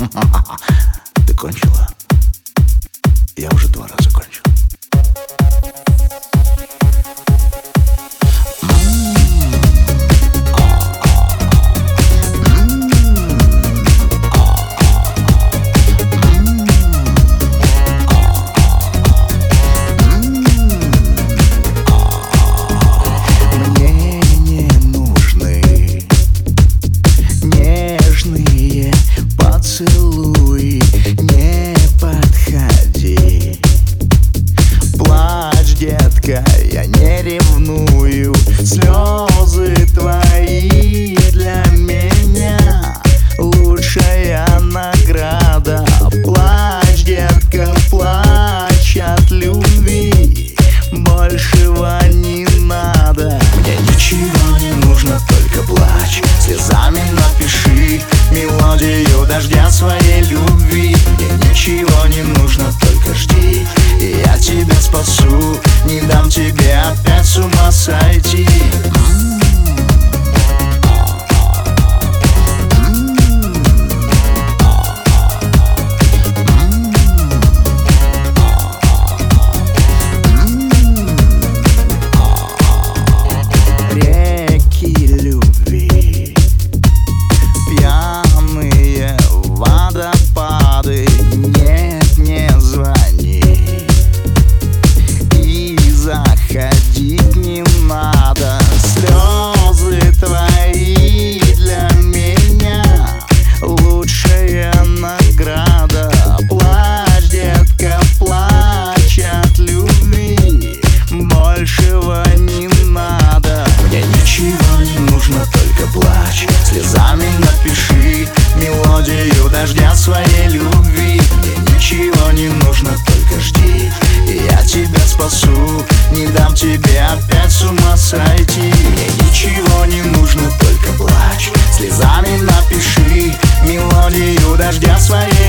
Ты кончила? Я уже два раза я не ревную. Слезы твои для меня Лучшая награда. Плачь, детка, плачь от любви. Большего не надо. Мне ничего не нужно, только плачь. Слезами напиши мелодию дождя своей любви. Мне ничего не нужно, только жди. И я тебя опять с нужно, только плачь. Слезами напиши мелодию дождя своей любви Мне ничего не нужно, только жди. И я тебя спасу, не дам тебе опять с ума сойти. Мне ничего не нужно, только плачь. Слезами напиши мелодию дождя своей